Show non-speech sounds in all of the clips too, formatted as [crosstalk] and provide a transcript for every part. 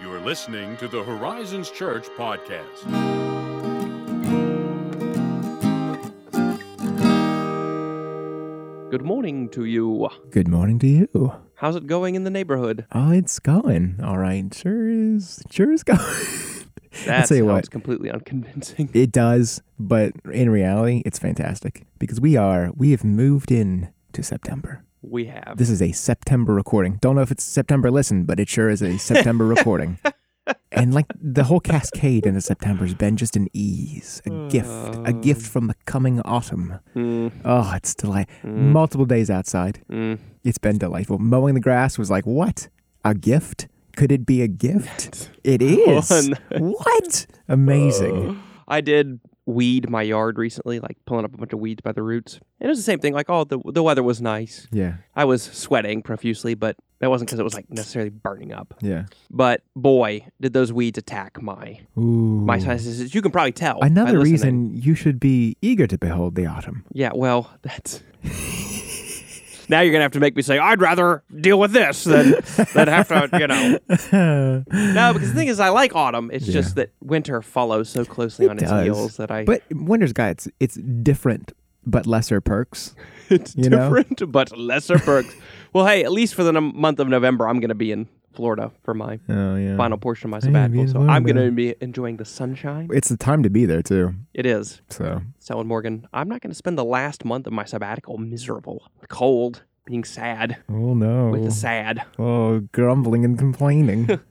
You're listening to the Horizons Church podcast. Good morning to you. Good morning to you. How's it going in the neighborhood? Oh, it's going. All right. Sure is. Sure is [laughs] going. That tell you sounds what. completely unconvincing. it does, but in reality, it's fantastic because we are, we have moved in to September. We have. This is a September recording. Don't know if it's September listen, but it sure is a September [laughs] recording. And like the whole cascade into September has been just an ease, a gift, a gift from the coming autumn. Mm, Oh, it's delight. Multiple days outside. mm. It's been delightful. Mowing the grass was like, what? A gift? Could it be a gift? [laughs] It is. What? Amazing. I did weed my yard recently, like pulling up a bunch of weeds by the roots. And it was the same thing. Like, oh, the, the weather was nice. Yeah. I was sweating profusely, but that wasn't because it was like necessarily burning up. Yeah. But boy, did those weeds attack my Ooh. my sinuses. You can probably tell. Another reason you should be eager to behold the autumn. Yeah, well, [laughs] that's. Now you're gonna have to make me say I'd rather deal with this than [laughs] than have to, you know. [laughs] No, because the thing is, I like autumn. It's just that winter follows so closely It on its does. heels that I. But winter's got its, it's different but lesser perks. [laughs] it's you know? different, but lesser perks. well, hey, at least for the num- month of November, I'm gonna be in Florida for my Oh yeah. final portion of my sabbatical, so I'm gonna be enjoying the sunshine. It's the time to be there too. It is. So Telling Morgan, I'm not gonna spend the last month of my sabbatical miserable, cold, being sad oh no. with the sad. oh, grumbling and complaining. [laughs]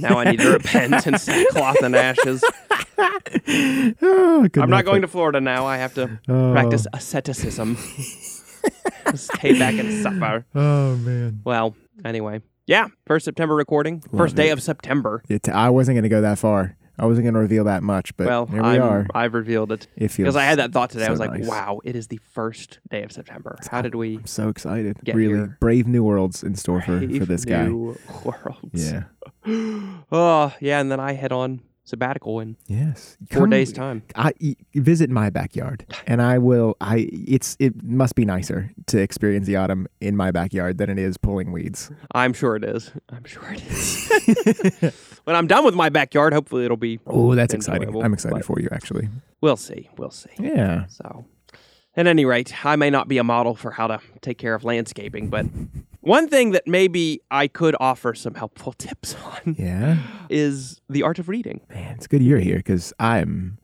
Now I need to repent in sackcloth and ashes. [laughs] oh, I'm not going to Florida now. I have to Oh. practice asceticism. [laughs] Stay back and suffer. Oh man. Well, anyway. Yeah, first September recording. Love first day it. of September. It, I wasn't going to go that far. I wasn't going to reveal that much, but well, here we I'm, are. I've revealed it. It feels Because I had that thought today. I was like, nice. wow, it is the first day of September. How did we I'm so excited. Really here. brave new worlds in store for, for brave this guy. new worlds? Yeah. [gasps] oh, yeah, and then I head on sabbatical in Yes. four Come- days' time. i visit my backyard, and I will. I it's it must be nicer to experience the autumn in my backyard than it is pulling weeds. I'm sure it is. I'm sure it is. [laughs] when I'm done with my backyard, hopefully it'll be. Oh, that's exciting! I'm excited for you, actually. We'll see. We'll see. Yeah. So, at any rate, I may not be a model for how to take care of landscaping, but one thing that maybe I could offer some helpful [laughs] tips on Yeah. is the art of reading. Man, it's good you're here because I'm.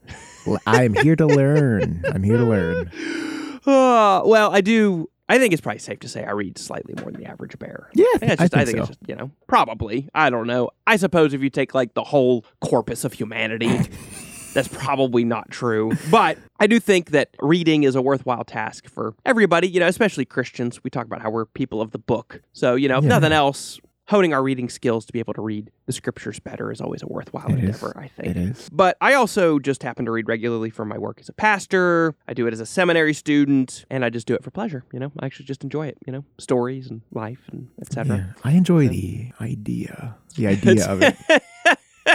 I'm here to learn. I'm here to learn. [sighs] Uh, well, I do. I think it's probably safe to say I read slightly more than the average bear. Yeah, I think, it's I just, I think think so. it's just, you know, probably. I don't know. I suppose if you take like the whole corpus of humanity, [laughs] that's probably not true. But I do think that reading is a worthwhile task for everybody, you know, especially Christians. We talk about how we're people of the book. So, you know, if Yeah. nothing else, honing our reading skills to be able to read the scriptures better is always a worthwhile It is. endeavor, I think. It is. But I also just happen to read regularly for my work as a pastor. I do it as a seminary student, and I just do it for pleasure. You know, I actually just enjoy it. You know, stories and life and etc. Yeah, I enjoy the idea. The [laughs] idea of it.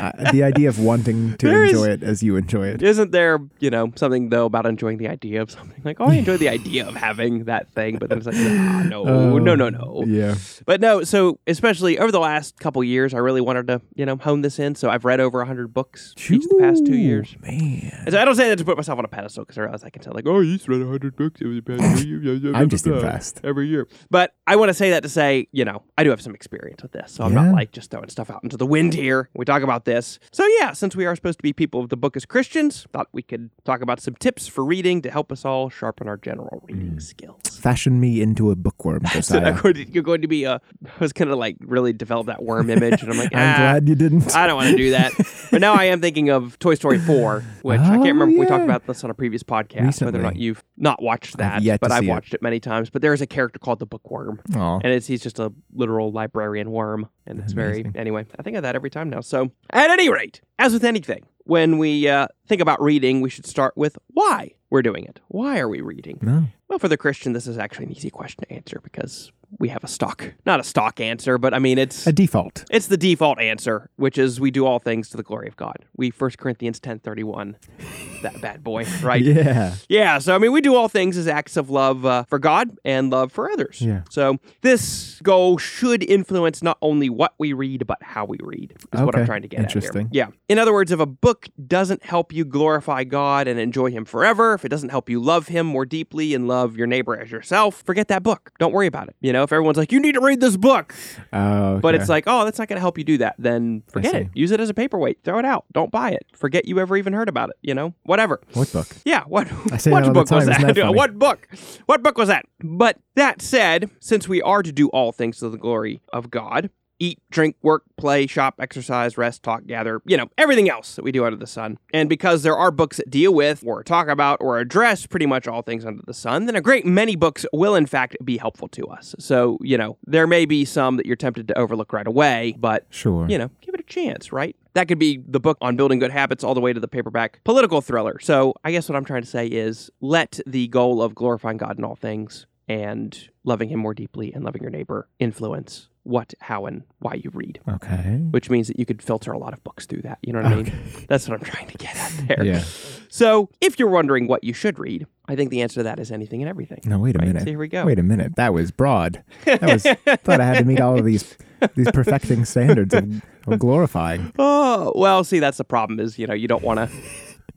Uh, the idea of wanting to There is- enjoy it as you enjoy it. Isn't there, you know, something though about enjoying the idea of something? Like, oh, I [laughs] enjoy the idea of having that thing, but then it's like, ah, [laughs] no, Oh, no, no, no. Yeah. But no, so especially over the last couple years, I really wanted to, you know, hone this in. So I've read over hundred books each the past two years. Man. And so I don't say that to put myself on a pedestal because I realize I can tell, like, oh, you just read 100 books over the past two years. [laughs] I'm just impressed. Every year. But I want to say that to say, you know, I do have some experience with this. So I'm not like just throwing stuff out into the wind here. We talk about this. So yeah, since we are supposed to be people of the book as Christians, thought we could talk about some tips for reading to help us all sharpen our general reading Mm. skills. Fashion me into a bookworm, [laughs] So Josiah. I'm to- you're going to be a, I was going to like really develop that worm image. And I'm like, [laughs] I'm ah, glad you didn't. I don't want to do that. but now I am thinking of Toy Story 4, which I Oh, can't remember if we talked about this on a previous podcast, whether or not you've not watched that, yet but I've see it. watched it. many times. But there is a character called the Bookworm, Aw. and it's he's just a literal librarian worm, and it's very anyway. I think of that every time now. So at any rate, as with anything, when we uh, think about reading, we should start with why we're doing it. Why are we reading? No. Well, for the Christian, this is actually an easy question to answer because we have a stock, not a stock answer, but I mean, it's A default. it's the default answer, which is we do all things to the glory of God. We 1 Corinthians 10:31, [laughs] that bad boy, right? Yeah. Yeah, so I mean, we do all things as acts of love uh, for God and love for others. Yeah. So this goal should influence not only what we read, but how we read. Is what I'm trying to get at interesting. Yeah. In other words, if a book doesn't help you glorify God and enjoy Him forever, if it doesn't help you love Him more deeply and love your neighbor as yourself, forget that book. Don't worry about it. You know, if everyone's like, "You need to read this book," Oh, but it's like, "Oh, that's not going to help you do that," then forget it. Use it as a paperweight. Throw it out. Don't buy it. Forget you ever even heard about it. You know, whatever. what book? Yeah, what [laughs] I say what book was time, that? [laughs] that what book? What book was that? But that said, since we are to do all things to the glory of God, eat, drink, work, play, shop, exercise, rest, talk, gather, you know, everything else that we do under the sun. And because there are books that deal with or talk about or address pretty much all things under the sun, then a great many books will in fact be helpful to us. So, you know, there may be some that you're tempted to overlook right away, but Sure. you know, give it a chance, right? That could be the book on building good habits all the way to the paperback political thriller. So I guess what I'm trying to say is let the goal of glorifying God in all things and loving Him more deeply and loving your neighbor influence what, how, and why you read, Okay. which means that you could filter a lot of books through that. You know what I mean? [laughs] That's what I'm trying to get at [laughs] there. Yeah. So if you're wondering what you should read, I think the answer to that is anything and everything. No, wait a Right, minute. so here we go. Wait a minute. That was broad. [laughs] That was thought I had to meet all of these these perfecting standards of, of glorifying. Oh, well, see, that's the problem is, you know, you don't want to,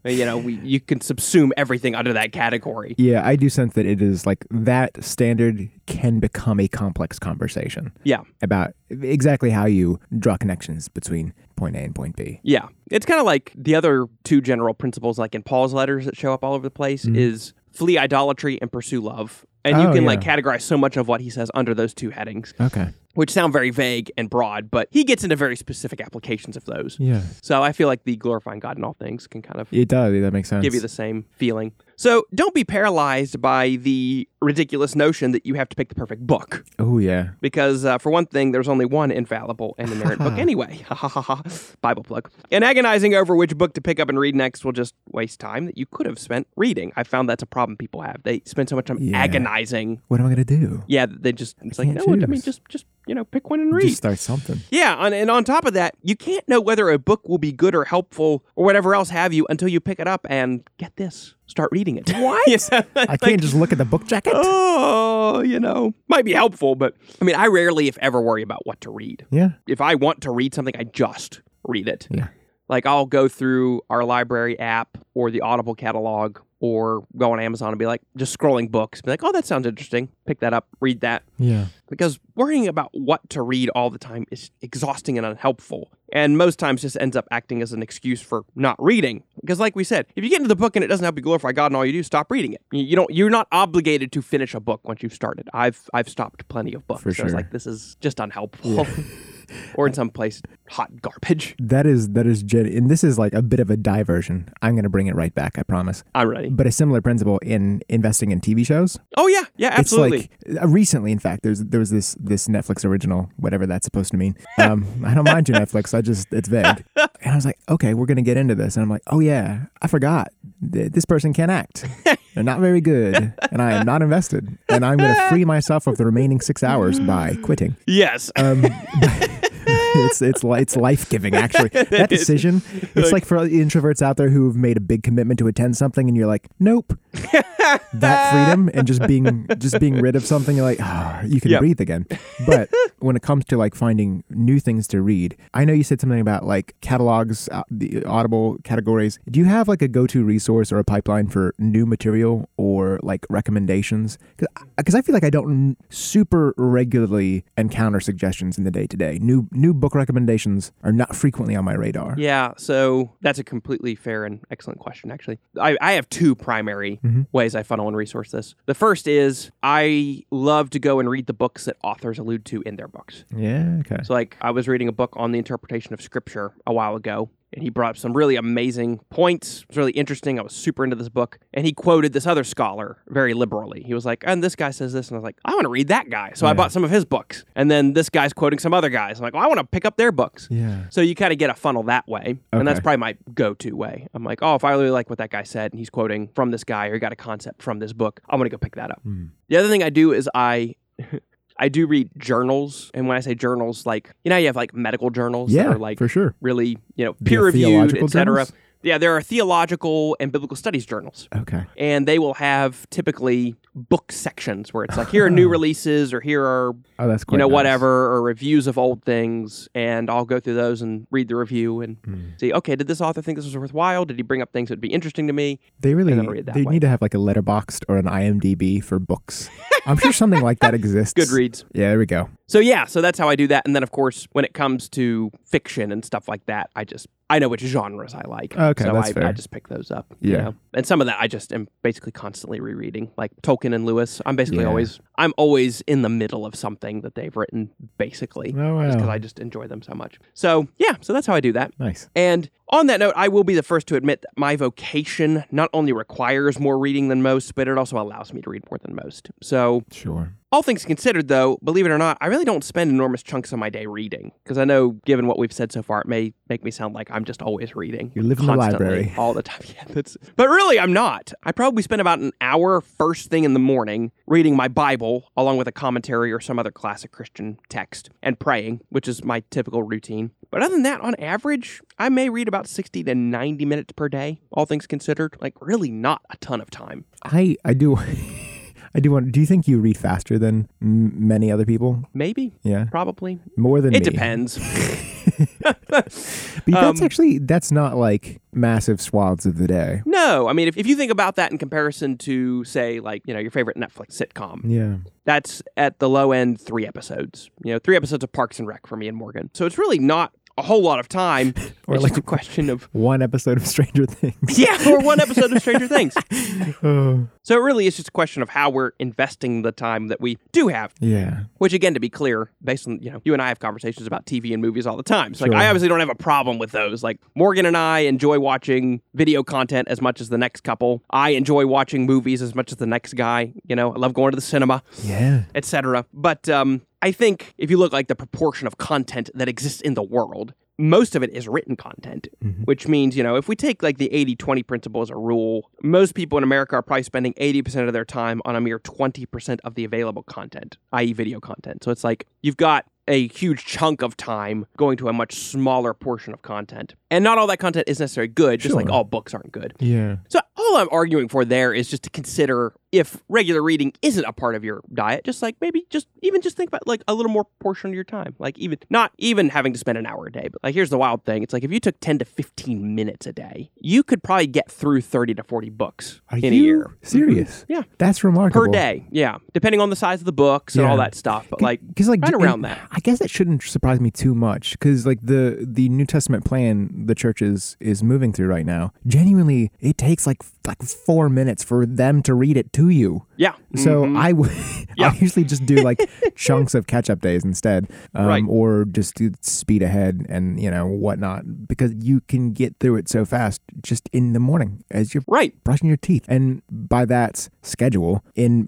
you know, we, you can subsume everything under that category. Yeah, I do sense that it is like that standard can become a complex conversation Yeah. about exactly how you draw connections between point A and point B. Yeah. It's kind of like the other two general principles, like in Paul's letters that show up all over the place, mm-hmm. is flee idolatry and pursue love. And you. Oh, can like categorize so much of what he says under those two headings, Okay. Which sound very vague and broad, but he gets into very specific applications of those. Yeah. So I feel like the glorifying God in all things can kind of It does. That makes sense. give you the same feeling. So don't be paralyzed by the ridiculous notion that you have to pick the perfect book. Oh yeah. Because, uh, for one thing, there's only one infallible and inerrant book [laughs] anyway. Ha ha ha ha. Bible plug. And agonizing over which book to pick up and read next will just waste time that you could have spent reading. I found that's a problem people have. They spend so much time Yeah. agonizing. What am I gonna do? Yeah, they just, it's like, can't no, I mean, just, just, you know, pick one and read. Just start something. Yeah, and, and on top of that, you can't know whether a book will be good or helpful or whatever else have you until you pick it up and get this, start reading it. What? [laughs] yeah, I can't just look at the book jacket. Oh, you know, might be helpful, but I mean, I rarely, if ever, worry about what to read. Yeah. If I want to read something, I just read it. Yeah. Like I'll go through our library app or the Audible catalog or go on Amazon and be like, just scrolling books, be like, oh, that sounds interesting. Pick that up, read that. Yeah. because worrying about what to read all the time is exhausting and unhelpful. And most times just ends up acting as an excuse for not reading. Because like we said if you get into the book and it doesn't help you glorify god and all you do stop reading it. You, don't you're not obligated to finish a book once you've started. I've i've stopped plenty of books. For so it's sure. like this is just unhelpful [laughs] or in some place hot garbage That is that is gen- and this is like a bit of a diversion. I'm gonna bring it right back. I promise. i'm ready But a similar principle in investing in TV shows. oh yeah yeah absolutely It's like uh, recently, in fact, there's there was this this Netflix original, whatever that's supposed to mean. [laughs] Um, I don't mind you, Netflix. I just it's vague. [laughs] And I was like, okay, we're gonna get into this, and I'm like, oh yeah, I forgot Th- this person can't act. They're not very good, and I am not invested. And I'm gonna [laughs] free myself of the remaining six hours by quitting. yes Um, it's it's it's life giving actually. [laughs] That decision. It's like for introverts out there who've made a big commitment to attend something, and you're like, nope. [laughs] that [laughs] freedom and just being just being rid of something, you're like, ah, you can Yep. breathe again. But [laughs] when it comes to like finding new things to read, I know you said something about like catalogs, uh, the Audible categories. Do you have like a go to resource or a pipeline for new material or like recommendations? Because I feel like I don't super regularly encounter suggestions in the day to day. New new book recommendations are not frequently on my radar. Yeah, so that's a completely fair and excellent question, actually. I, I have two primary Mm-hmm. ways I funnel and resource this. The first is I love to go and read the books that authors allude to in their books. Yeah. Okay. So, like, I was reading a book on the interpretation of scripture a while ago, and he brought up some really amazing points. It was really interesting. I was super into this book. And he quoted this other scholar very liberally. He was like, and this guy says this. And I was like, I want to read that guy. So I bought some of his books. And then this guy's quoting some other guys. I'm like, well, I want to pick up their books. Yeah. So you kind of get a funnel that way. Okay. And that's probably my go to way. I'm like, oh, if I really like what that guy said and he's quoting from this guy or he got a concept from this book, I'm going to go pick that up. Hmm. The other thing I do is I. [laughs] I do read journals, and when I say journals, like you know, you have like medical journals Yeah, that are like for sure. really, you know, peer reviewed, etc. Yeah, there are theological and biblical studies journals, Okay. and they will have typically book sections where it's like here are new [laughs] releases or here are Oh, that's you know nice. whatever or reviews of old things, and I'll go through those and read the review and Hmm. see. Okay, did this author think this was worthwhile? Did he bring up things that would be interesting to me? They really then read that they way. need to have like a Letterboxd or an IMDb for books. [laughs] I'm sure something like that exists. Goodreads. Yeah, there we go. So yeah, so that's how I do that. And then of course, when it comes to fiction and stuff like that, I just I know which genres I like. Okay, so that's I, fair. I just pick those up. you Yeah. know? And some of that I just am basically constantly rereading. Like Tolkien and Lewis. I'm basically Yeah. always I'm always in the middle of something that they've written, basically. Oh Because wow. I just enjoy them so much. So yeah, so that's how I do that. Nice. And on that note, I will be the first to admit that my vocation not only requires more reading than most, but it also allows me to read more than most. So Sure. all things considered, though, believe it or not, I really don't spend enormous chunks of my day reading because I know, given what we've said so far, it may make me sound like I'm just always reading. You live in the library. [laughs] all the time. [laughs] Yeah, that's. But really, I'm not. I probably spend about an hour first thing in the morning reading my Bible along with a commentary or some other classic Christian text and praying, which is my typical routine. But other than that, on average, I may read about 60 to 90 minutes per day, all things considered. Like, really not a ton of time. I I do I do want. Do you think you read faster than m- many other people? Maybe, Yeah, probably. more than It me. depends. [laughs] [laughs] But that's Um, actually that's not like massive swaths of the day. No, I mean, if, if you think about that in comparison to, say, like, you know, your favorite Netflix sitcom, Yeah. that's at the low end three episodes. You know, three episodes of Parks and Rec for me and Morgan. So it's really not a whole lot of time. [laughs] Or it's like- a question of, One episode of Stranger Things. yeah, or one episode of Stranger Things. [laughs] Oh. So it really is just a question of how we're investing the time that we do have. Yeah. Which, again, to be clear, based on, you know, you and I have conversations about TV and movies all the time. So, like, Sure. I obviously don't have a problem with those. Like, Morgan and I enjoy watching video content as much as the next couple. I enjoy watching movies as much as the next guy. You know, I love going to the cinema, Yeah. etc. But um, I think if you look like the proportion of content that exists in the world, most of it is written content, Mhm. which means, you know, if we take like the 80 20 principle as a rule, most people in America are probably spending 80% of their time on a mere 20% of the available content, i.e., video content. So it's like you've got a huge chunk of time going to a much smaller portion of content. And not all that content is necessarily good, just like all books aren't good. Yeah. So all I'm arguing for there is just to consider if regular reading isn't a part of your diet, just like maybe just even just think about like a little more portion of your time. Like even not even having to spend an hour a day, but like here's the wild thing. It's like if you took 10 to 15 minutes a day, you could probably get through 30 to 40 books Are in a year. Mm-hmm. serious? Yeah. That's remarkable. Per day. Yeah. Depending on the size of the books and all that stuff. But like because like right around that. I guess that shouldn't surprise me too much because like the the New Testament plan the church is is moving through right now. Genuinely, it takes like like four minutes for them to read it to you. Yeah. So Mhm. I would [laughs] Yeah. I usually just do like [laughs] chunks of catch up days instead, um, Right. or just do speed ahead and you know whatnot because you can get through it so fast just in the morning as you're Right. brushing your teeth, and by that schedule, in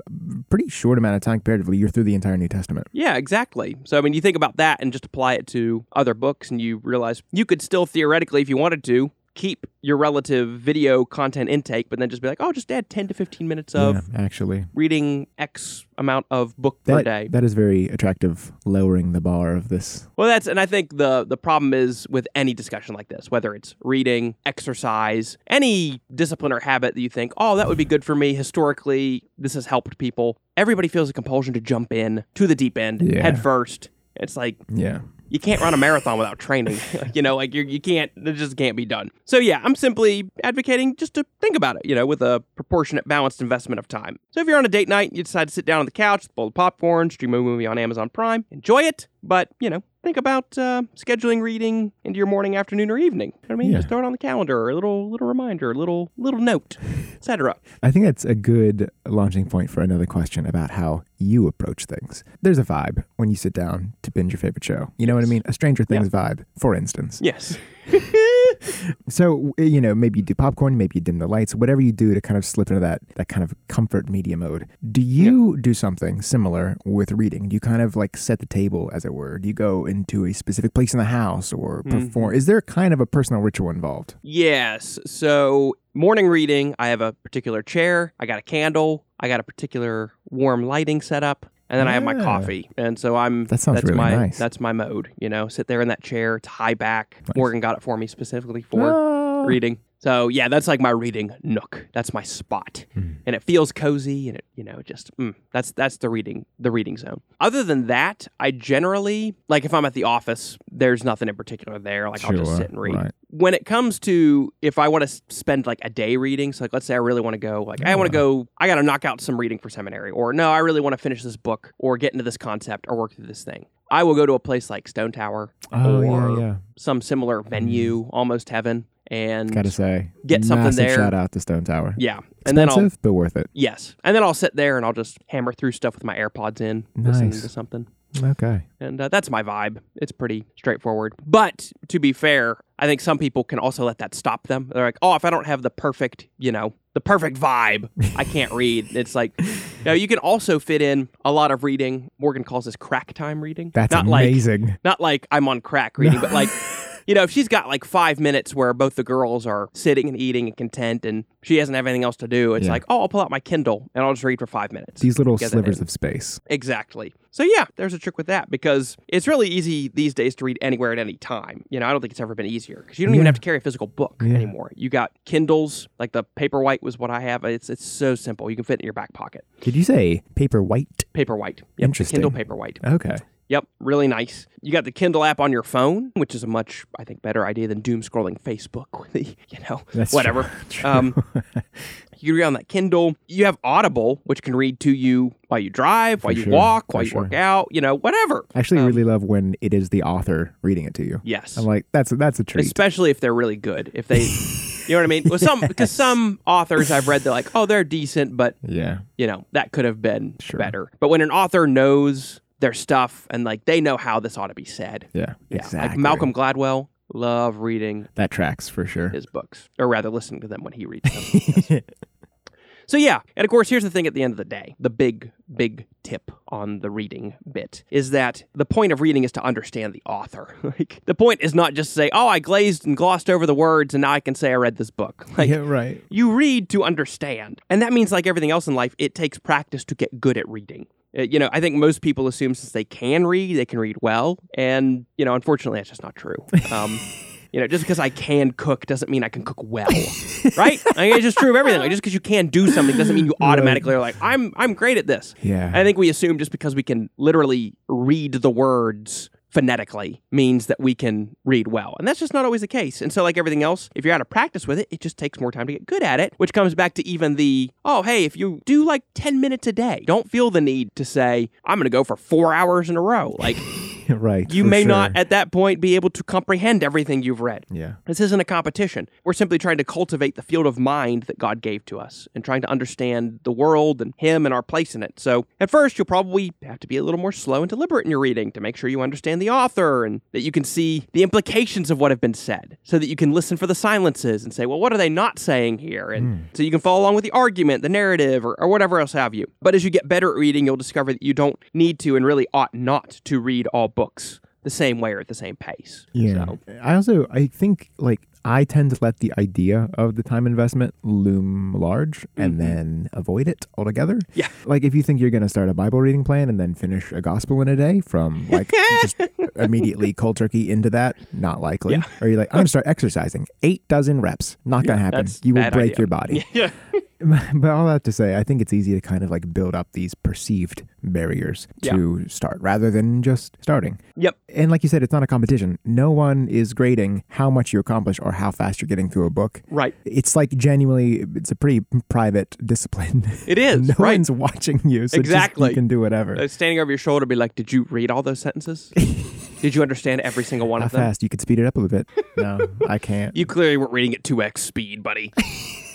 pretty short amount of time comparatively, you're through the entire New Testament. Yeah, exactly. So, I mean, you think about that and just apply it to other books, and you realize you could still theoretically, if you wanted to, keep your relative video content intake, but then just be like, oh, just add 10 to 15 minutes of yeah, actually. reading X amount of book per day. that is very attractive, lowering the bar of this. Well, that's and I think the the problem is with any discussion like this, whether it's reading, exercise, any discipline or habit that you think, oh, that would be good for me. Historically, this has helped people. Everybody feels a compulsion to jump in to the deep end Yeah. head first. It's like Yeah. You can't run a marathon without training. [laughs] [laughs] you know, like you you can't. It just can't be done. So yeah, I'm simply advocating just to think about it. You know, with a proportionate, balanced investment of time. So if you're on a date night, you decide to sit down on the couch, bowl of popcorn, stream a movie on Amazon Prime, enjoy it. But you know, think about uh, scheduling reading into your morning, afternoon, or evening. You know what I mean? Yeah. Just throw it on the calendar, or a little little reminder, a little little note, etc. [laughs] I think that's a good launching point for another question about how you approach things. There's a vibe when you sit down to binge your favorite show. You know what I mean? A Stranger Things vibe, for instance. Yes. [laughs] [laughs] [laughs] So you know, maybe you do popcorn, maybe you dim the lights, whatever you do to kind of slip into that that kind of comfort media mode. Do you do something similar with reading? Do you kind of like set the table, as it were? Do you go into a specific place in the house or mm-hmm. perform? Is there kind of a personal ritual involved? Yes. So morning reading, I have a particular chair, I got a candle, I got a particular warm lighting setup, and then I have my coffee. And so I'm That sounds that's really my nice. that's my mode, you know, sit there in that chair, it's high back. Morgan got it for me specifically for reading. So yeah, that's like my reading nook. That's my spot, Hmm. and it feels cozy, and it you know just mm, that's that's the reading the reading zone. Other than that, I generally like if I'm at the office, there's nothing in particular there. Like I'll just sit and read. right. When it comes to if I want to spend like a day reading, so like let's say I really want to go, like I want to go, I got to knock out some reading for seminary, or no, I really want to finish this book, or get into this concept, or work through this thing. I will go to a place like Stone Tower Oh or yeah, yeah. some similar venue, almost heaven, and Gotta say, get something there. Shout out to Stone Tower. yeah, and then I'll Expensive, but worth it. yes, and then I'll sit there and I'll just hammer through stuff with my AirPods in, listening to something, Okay. and uh, that's my vibe. It's pretty straightforward. But to be fair, I think some people can also let that stop them. They're like, oh, if I don't have the perfect, you know, the perfect vibe, I can't read. [laughs] It's like, you know, you can also fit in a lot of reading. Morgan calls this crack time reading. That's not like amazing. not like I'm on crack reading, but like, [laughs] you know, if she's got like five minutes where both the girls are sitting and eating and content and she doesn't have anything else to do, it's Yeah. like, oh, I'll pull out my Kindle and I'll just read for five minutes. These little slivers of space. Exactly. So yeah, there's a trick with that because it's really easy these days to read anywhere at any time. You know, I don't think it's ever been easier because you don't even have to carry a physical book Yeah. anymore. You got Kindles, like the Paperwhite was what I have. It's it's so simple. You can fit it in your back pocket. Did you say paper white? Paperwhite. Yep, Interesting. Kindle Paperwhite. Okay. Yep, really nice. You got the Kindle app on your phone, which is a much, I think, better idea than doom scrolling Facebook [laughs] with the, you know, That's whatever. true. [laughs] Um, [laughs] you read on that Kindle. You have Audible, which can read to you while you drive, while you sure, walk, for while you sure. work out, you know, whatever. I actually Um, really love when it is the author reading it to you. Yes. I'm like, that's that's a treat. Especially if they're really good. If they, you know what I mean? With some, because some authors I've read, they're like, oh, they're decent, but yeah. you know that could have been Sure. better. But when an author knows their stuff and like they know how this ought to be said, Yeah. Yeah, Exactly. like Malcolm Gladwell, love reading That tracks for sure. his books, or rather listening to them when he reads them. [laughs] So yeah, and of course, here's the thing: at the end of the day, the big, big tip on the reading bit is that the point of reading is to understand the author. [laughs] like the point is not just to say, "Oh, I glazed and glossed over the words, and now I can say I read this book." [laughs] Like yeah. Right. you read to understand. And that means, like everything else in life, it takes practice to get good at reading. Uh, You know, I think most people assume since they can read, they can read well. And, you know, unfortunately, that's just not true. Um, you know, just because I can cook doesn't mean I can cook well, [laughs] right? I mean, it's just true of everything. Like, just because you can do something doesn't mean you automatically are like, I'm, I'm great at this. Yeah. I think we assume just because we can literally read the words phonetically means that we can read well. And that's just not always the case. And so, like everything else, if you're out of practice with it, it just takes more time to get good at it, which comes back to even the, oh, hey, if you do like 10 minutes a day, don't feel the need to say, I'm going to go for four hours in a row. Like, [laughs] right. you may sure. not at that point be able to comprehend everything you've read. Yeah. This isn't a competition. We're simply trying to cultivate the field of mind that God gave to us and trying to understand the world and Him and our place in it. So, at first, you'll probably have to be a little more slow and deliberate in your reading to make sure you understand the author and that you can see the implications of what have been said so that you can listen for the silences and say, well, what are they not saying here? And hmm. so you can follow along with the argument, the narrative, or, or whatever else have you. But as you get better at reading, you'll discover that you don't need to and really ought not to read all books the same way or at the same pace. Yeah. So, I also I think like I tend to let the idea of the time investment loom large and then avoid it altogether. Mm-hmm. Yeah. Like if you think you're going to start a Bible reading plan and then finish a gospel in a day from like [laughs] just immediately cold turkey into that, not likely. Yeah. Or you're like, I'm going to start exercising. Eight dozen reps. Not going to happen. You will break idea. your body. [laughs] yeah. [laughs] but all that to say, I think it's easy to kind of like build up these perceived barriers Yeah. to start rather than just starting. Yep. And like you said, it's not a competition. No one is grading how much you accomplish or how fast you're getting through a book. Right. It's like genuinely, it's a pretty private discipline. It is, [laughs] no right. one's watching you, so Exactly. you can do whatever. Uh, standing over your shoulder, be like, "Did you read all those sentences? [laughs] Did you understand every single one how of them? How fast? You could speed it up a little bit. No, [laughs] I can't. You clearly weren't reading at two x speed, buddy."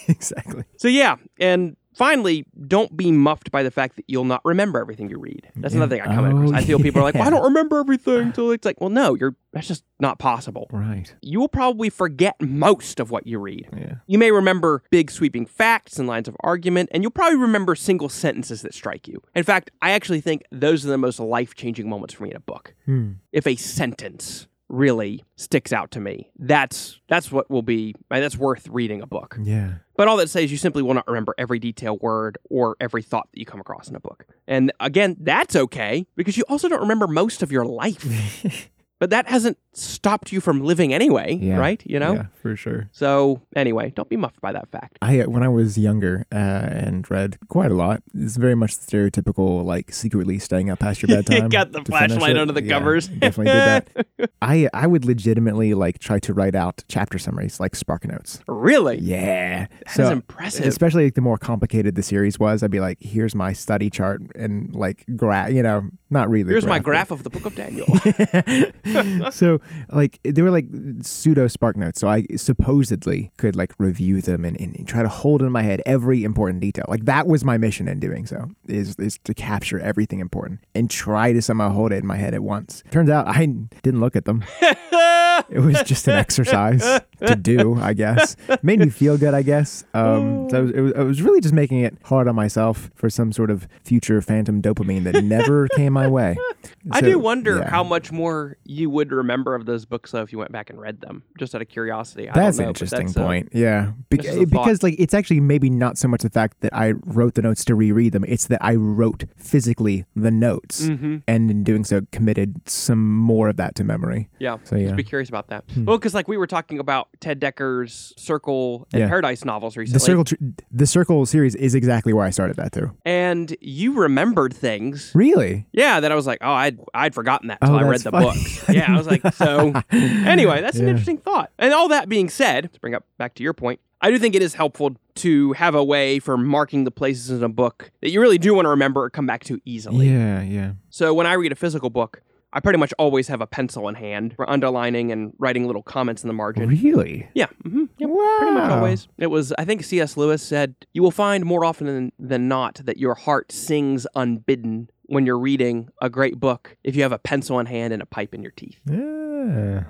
exactly. so yeah, and finally, don't be muffed by the fact that you'll not remember everything you read. That's Yeah. another thing I come across. Oh, I feel people are like, well, I don't remember everything. So it's like, well, no, you're that's just not possible. Right. You will probably forget most of what you read. Yeah. You may remember big sweeping facts and lines of argument, and you'll probably remember single sentences that strike you. In fact, I actually think those are the most life changing moments for me in a book. Hmm. If a sentence really sticks out to me, that's that's what will be uh, that's worth reading a book. Yeah. But all that says you simply will not remember every detail word or every thought that you come across in a book. And again, that's okay because you also don't remember most of your life. [laughs] but that hasn't stopped you from living anyway, Yeah. right? You know? Yeah, for sure. So anyway, don't be muffed by that fact. I when I was younger uh, and read quite a lot, it's very much the stereotypical like secretly staying up past your [laughs] bedtime. got the flashlight under the Yeah, covers. Definitely did that. [laughs] I I would legitimately like try to write out chapter summaries like Spark Notes. Really? Yeah, That is impressive. Especially like, the more complicated the series was, I'd be like, "Here's my study chart," and like graph. You know, not really. Here's my graph, graph of the Book of Daniel. [laughs] [laughs] so like they were like pseudo Spark Notes, so I supposedly could like review them and, and try to hold in my head every important detail. Like that was my mission in doing so is is to capture everything important and try to somehow hold it in my head at once. Turns out I didn't look at them. [laughs] It was just an exercise [laughs] to do, I guess. [laughs] Made me feel good, I guess. Um, so it was, it was really just making it hard on myself for some sort of future phantom dopamine that never [laughs] came my way. I do wonder yeah. how much more you would remember of those books though if you went back and read them, just out of curiosity. I That's don't an know, but interesting that's, point. Yeah, a thought. because like it's actually maybe not so much the fact that I wrote the notes to reread them; it's that I wrote physically the notes, mhm. and in doing so, committed some more of that to memory. Yeah. So yeah, Just be curious about that. Well, because like we were talking about Ted Dekker's Circle and Yeah. Paradise novels recently, the circle, tr- the circle series is exactly where I started that too. and you remembered things. Really? Yeah, that I was like, oh, I'd I'd forgotten that until Oh, I read the funny. books. Yeah, I was like, so [laughs] anyway, that's an interesting thought. And all that being said, to bring up back to your point, I do think it is helpful to have a way for marking the places in a book that you really do want to remember or come back to easily. Yeah, yeah. So when I read a physical book, I pretty much always have a pencil in hand for underlining and writing little comments in the margin. Really? Yeah, hmm yep, Wow. pretty much always. It was, I think C.S. Lewis said, you will find more often than, than not that your heart sings unbidden when you're reading a great book if you have a pencil in hand and a pipe in your teeth. Yeah.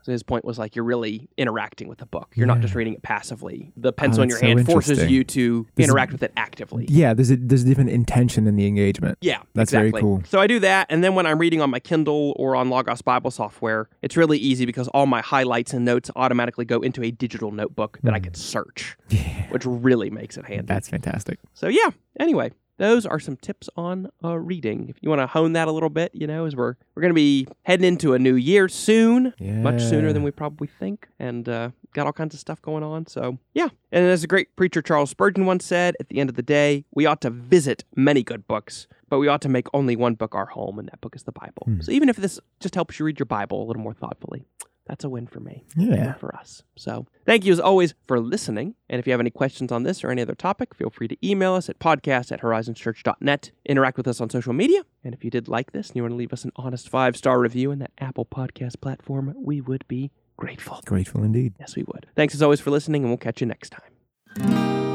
So his point was like you're really interacting with the book. You're not just reading it passively. The pencil in your so hand forces you to This is- interact with it actively. Yeah, there's a there's a different intention in the engagement. Yeah, That's very cool. So I do that, and then when I'm reading on my Kindle or on Logos Bible software, it's really easy because all my highlights and notes automatically go into a digital notebook that I can search, Hmm. [laughs] Yeah. which really makes it handy. That's fantastic. so yeah. Anyway, those are some tips on uh, reading. If you want to hone that a little bit, you know, as we're we're going to be heading into a new year soon, much sooner than we probably think, and uh, got all kinds of stuff going on. So yeah. And as a great preacher Charles Spurgeon once said, at the end of the day, we ought to visit many good books, but we ought to make only one book our home, and that book is the Bible. Hmm. So even if this just helps you read your Bible a little more thoughtfully, that's a win for me Yeah. for us. So thank you as always for listening. And if you have any questions on this or any other topic, feel free to email us at podcast at horizonschurch.net. Interact with us on social media. And if you did like this and you want to leave us an honest five star review in that Apple podcast platform, we would be grateful. Grateful indeed. Yes, we would. Thanks as always for listening, and we'll catch you next time.